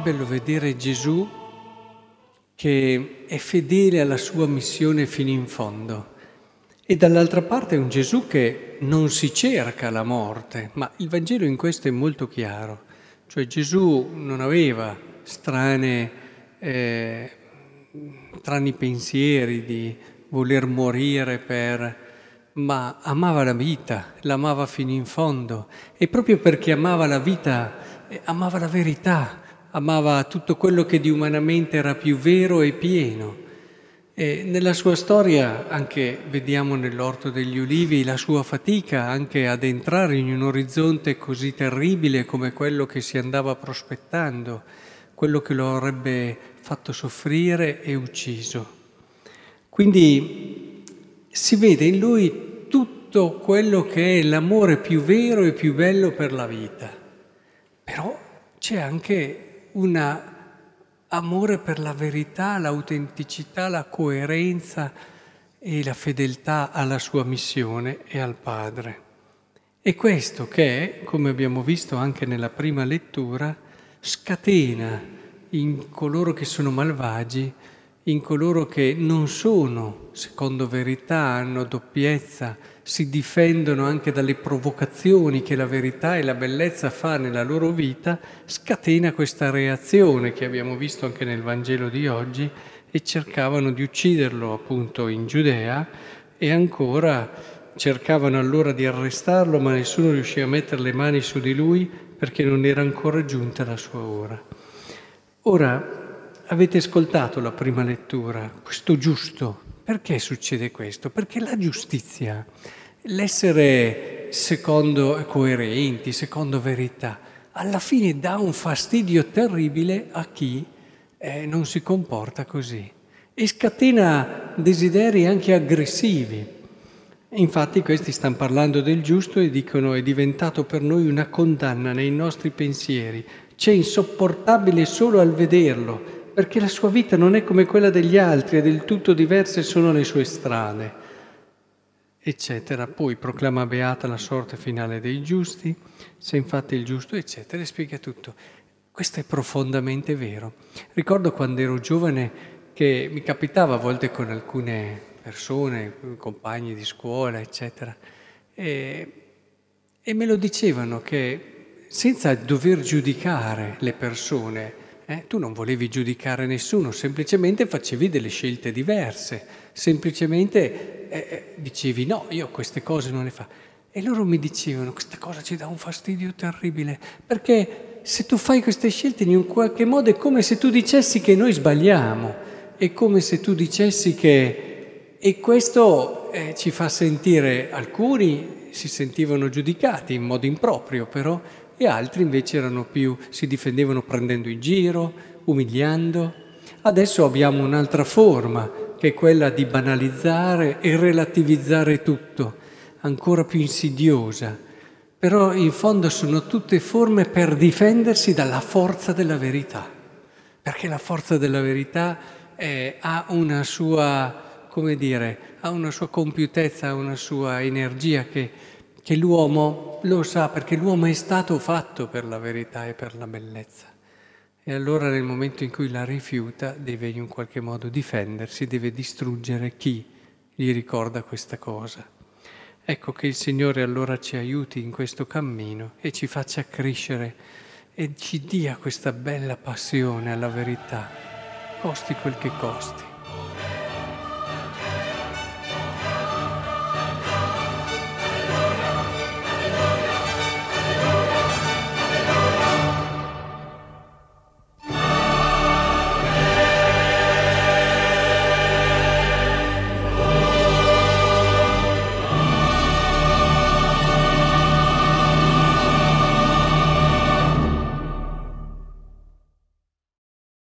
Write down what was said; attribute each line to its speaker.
Speaker 1: bello vedere Gesù che è fedele alla sua missione fino in fondo. E dall'altra parte è un Gesù che non si cerca la morte, ma il Vangelo in questo è molto chiaro, cioè Gesù non aveva strane, eh, strani pensieri di voler morire per ma amava la vita, l'amava fino in fondo. E proprio perché amava la vita, eh, amava la verità, amava tutto quello che di umanamente era più vero e pieno. E nella sua storia anche vediamo nell'orto degli ulivi la sua fatica anche ad entrare in un orizzonte così terribile come quello che si andava prospettando, quello che lo avrebbe fatto soffrire e ucciso. Quindi si vede in lui tutto quello che è l'amore più vero e più bello per la vita. Però c'è anche un amore per la verità, l'autenticità, la coerenza e la fedeltà alla sua missione e al Padre. E questo che, come abbiamo visto anche nella prima lettura, scatena in coloro che sono malvagi in coloro che non sono, secondo verità, hanno doppiezza, si difendono anche dalle provocazioni che la verità e la bellezza fa nella loro vita, scatena questa reazione che abbiamo visto anche nel Vangelo di oggi e cercavano di ucciderlo appunto in Giudea e ancora cercavano allora di arrestarlo ma nessuno riusciva a mettere le mani su di lui perché non era ancora giunta la sua ora. Ora, avete ascoltato la prima lettura, questo giusto. Perché succede questo? Perché la giustizia, l'essere secondo coerenti, secondo verità, alla fine dà un fastidio terribile a chi eh, non si comporta così e scatena desideri anche aggressivi. Infatti questi stanno parlando del giusto e dicono è diventato per noi una condanna nei nostri pensieri, c'è insopportabile solo al vederlo, perché la sua vita non è come quella degli altri, è del tutto diversa e sono le sue strade, eccetera. Poi proclama beata la sorte finale dei giusti, se infatti il giusto, eccetera, e spiega tutto. Questo è profondamente vero. Ricordo quando ero giovane che mi capitava a volte con alcune persone, compagni di scuola, eccetera, e, e me lo dicevano che senza dover giudicare le persone, eh? Tu non volevi giudicare nessuno, semplicemente facevi delle scelte diverse, semplicemente eh, eh, dicevi no, io queste cose non le faccio. E loro mi dicevano, questa cosa ci dà un fastidio terribile, perché se tu fai queste scelte in un qualche modo è come se tu dicessi che noi sbagliamo, è come se tu dicessi che... E questo eh, ci fa sentire, alcuni si sentivano giudicati in modo improprio, però e altri invece più, si difendevano prendendo in giro, umiliando. Adesso abbiamo un'altra forma, che è quella di banalizzare e relativizzare tutto, ancora più insidiosa. Però in fondo sono tutte forme per difendersi dalla forza della verità, perché la forza della verità eh, ha una sua, come dire, ha una sua compiutezza, ha una sua energia che che l'uomo lo sa perché l'uomo è stato fatto per la verità e per la bellezza. E allora nel momento in cui la rifiuta deve in un qualche modo difendersi, deve distruggere chi gli ricorda questa cosa. Ecco che il Signore allora ci aiuti in questo cammino e ci faccia crescere e ci dia questa bella passione alla verità, costi quel che costi.